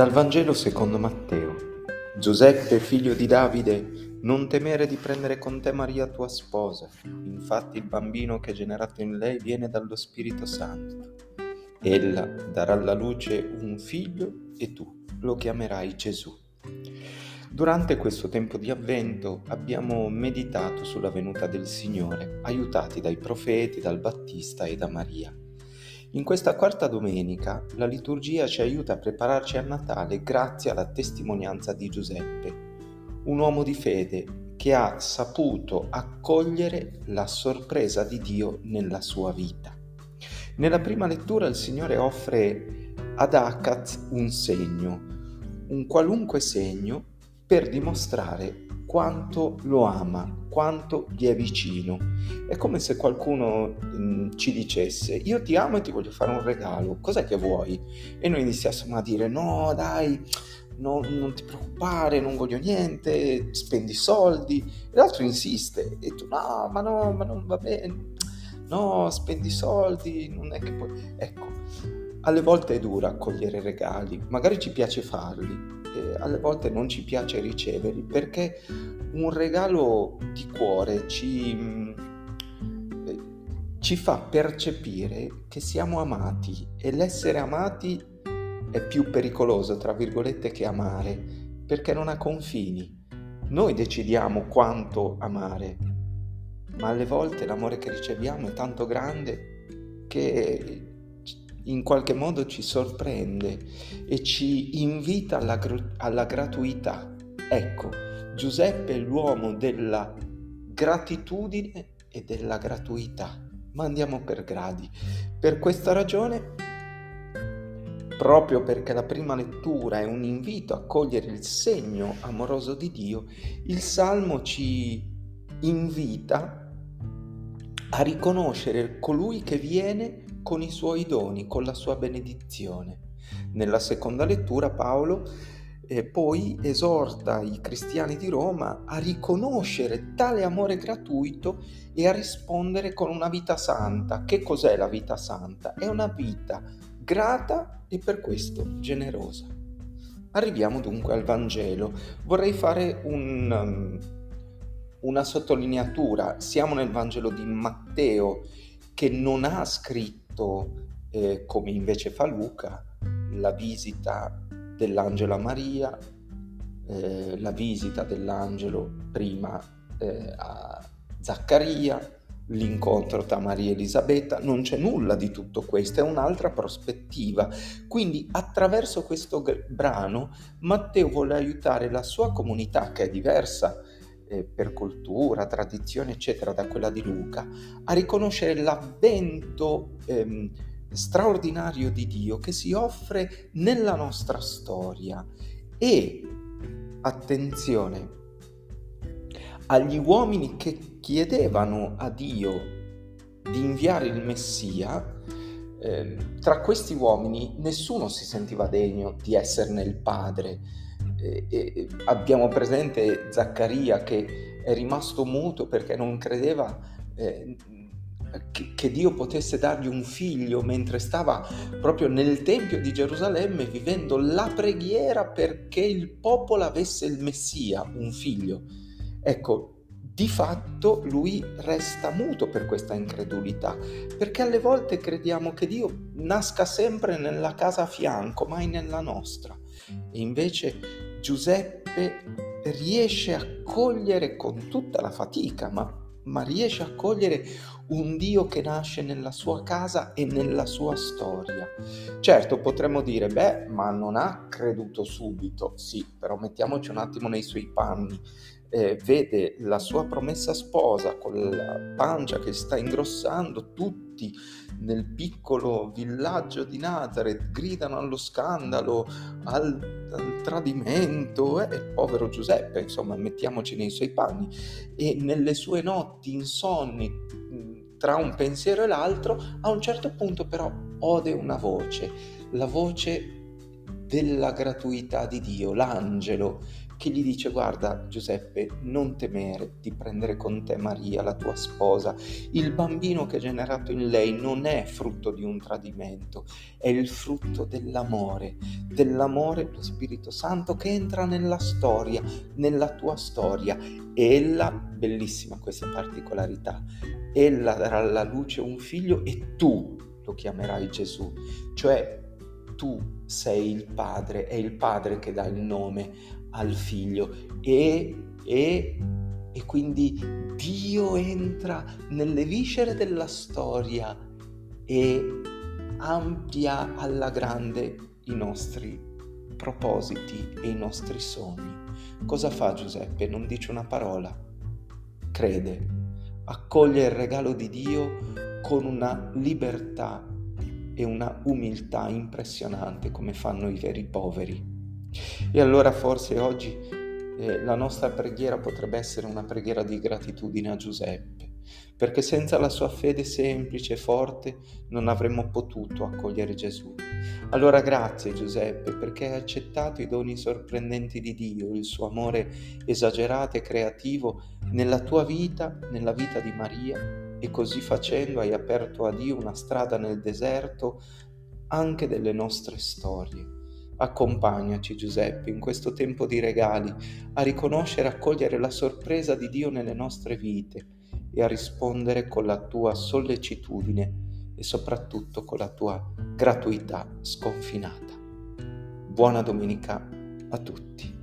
Dal Vangelo secondo Matteo. Giuseppe, figlio di Davide, non temere di prendere con te Maria tua sposa. Infatti il bambino che è generato in lei viene dallo Spirito Santo. Ella darà alla luce un figlio e tu lo chiamerai Gesù. Durante questo tempo di avvento abbiamo meditato sulla venuta del Signore, aiutati dai profeti, dal Battista e da Maria. In questa quarta domenica la liturgia ci aiuta a prepararci a Natale grazie alla testimonianza di Giuseppe, un uomo di fede che ha saputo accogliere la sorpresa di Dio nella sua vita. Nella prima lettura il Signore offre ad Acaz un segno, un qualunque segno per dimostrare quanto lo ama, quanto gli è vicino. È come se qualcuno mh, mm, ci dicesse io ti amo e ti voglio fare un regalo, cos'è che vuoi? E noi iniziassimo a dire no dai, no, non ti preoccupare, non voglio niente, spendi soldi. E l'altro insiste e tu no, ma no, ma non va bene, no, spendi soldi, non è che puoi... Ecco, alle volte è dura accogliere regali, magari ci piace farli, eh, alle volte non ci piace riceverli perché un regalo di cuore ci, mm, eh, ci fa percepire che siamo amati e l'essere amati è più pericoloso, tra virgolette, che amare, perché non ha confini. Noi decidiamo quanto amare, ma alle volte l'amore che riceviamo è tanto grande che in qualche modo ci sorprende e ci invita alla, alla gratuità. Ecco, Giuseppe è l'uomo della gratitudine e della gratuità, ma andiamo per gradi. Per questa ragione, proprio perché la prima lettura è un invito a cogliere il segno amoroso di Dio, il Salmo ci invita a riconoscere colui che viene con i suoi doni, con la sua benedizione. Nella seconda lettura Paolo eh, poi esorta i cristiani di Roma a riconoscere tale amore gratuito e a rispondere con una vita santa. Che cos'è la vita santa? È una vita grata e per questo generosa. Arriviamo dunque al Vangelo. Vorrei fare un, um, una sottolineatura. Siamo nel Vangelo di Matteo che non ha scritto eh, come invece fa Luca, la visita dell'angelo a Maria, eh, la visita dell'angelo prima eh, a Zaccaria, l'incontro tra Maria e Elisabetta, non c'è nulla di tutto questo, è un'altra prospettiva. Quindi attraverso questo brano Matteo vuole aiutare la sua comunità, che è diversa eh, per cultura, tradizione, eccetera, da quella di Luca, a riconoscere l'avvento ehm, straordinario di Dio che si offre nella nostra storia. E, attenzione, agli uomini che chiedevano a Dio di inviare il Messia, eh, tra questi uomini nessuno si sentiva degno di esserne il padre, eh, abbiamo presente Zaccaria che è rimasto muto perché non credeva eh, che, che, Dio potesse dargli un figlio mentre stava proprio nel Tempio di Gerusalemme vivendo la preghiera perché il popolo avesse il Messia, un figlio. Ecco, di fatto lui resta muto per questa incredulità, perché alle volte crediamo che Dio nasca sempre nella casa a fianco, mai nella nostra. E invece Giuseppe riesce a cogliere con tutta la fatica, ma, ma riesce a cogliere un Dio che nasce nella sua casa e nella sua storia. Certo, potremmo dire, beh, ma non ha creduto subito. Sì, però mettiamoci un attimo nei suoi panni. Eh, vede la sua promessa sposa con la pancia che sta ingrossando, tutti nel piccolo villaggio di Nazareth gridano allo scandalo, al, al tradimento, eh, e povero Giuseppe, insomma, mettiamoci nei suoi panni, e nelle sue notti insonni tra un pensiero e l'altro, a un certo punto però ode una voce, la voce della gratuità di Dio, l'angelo che gli dice guarda Giuseppe non temere di prendere con te Maria, la tua sposa, il bambino che è generato in lei non è frutto di un tradimento, è il frutto dell'amore, dell'amore dello Spirito Santo che entra nella storia, nella tua storia. Ella, bellissima questa particolarità, ella darà alla luce un figlio e tu lo chiamerai Gesù, cioè tu sei il padre, è il padre che dà il nome al figlio e, e, e quindi Dio entra nelle viscere della storia e amplia alla grande i nostri propositi e i nostri sogni. Cosa fa Giuseppe? Non dice una parola, crede, accoglie il regalo di Dio con una libertà e una umiltà impressionante come fanno i veri poveri. E allora forse oggi eh, la nostra preghiera potrebbe essere una preghiera di gratitudine a Giuseppe, perché senza la sua fede semplice e forte non avremmo potuto accogliere Gesù. Allora grazie Giuseppe perché hai accettato i doni sorprendenti di Dio, il suo amore esagerato e creativo nella tua vita, nella vita di Maria e così facendo hai aperto a Dio una strada nel deserto anche delle nostre storie. Accompagnaci Giuseppe in questo tempo di regali a riconoscere e accogliere la sorpresa di Dio nelle nostre vite e a rispondere con la tua sollecitudine e soprattutto con la tua gratuità sconfinata. Buona domenica a tutti.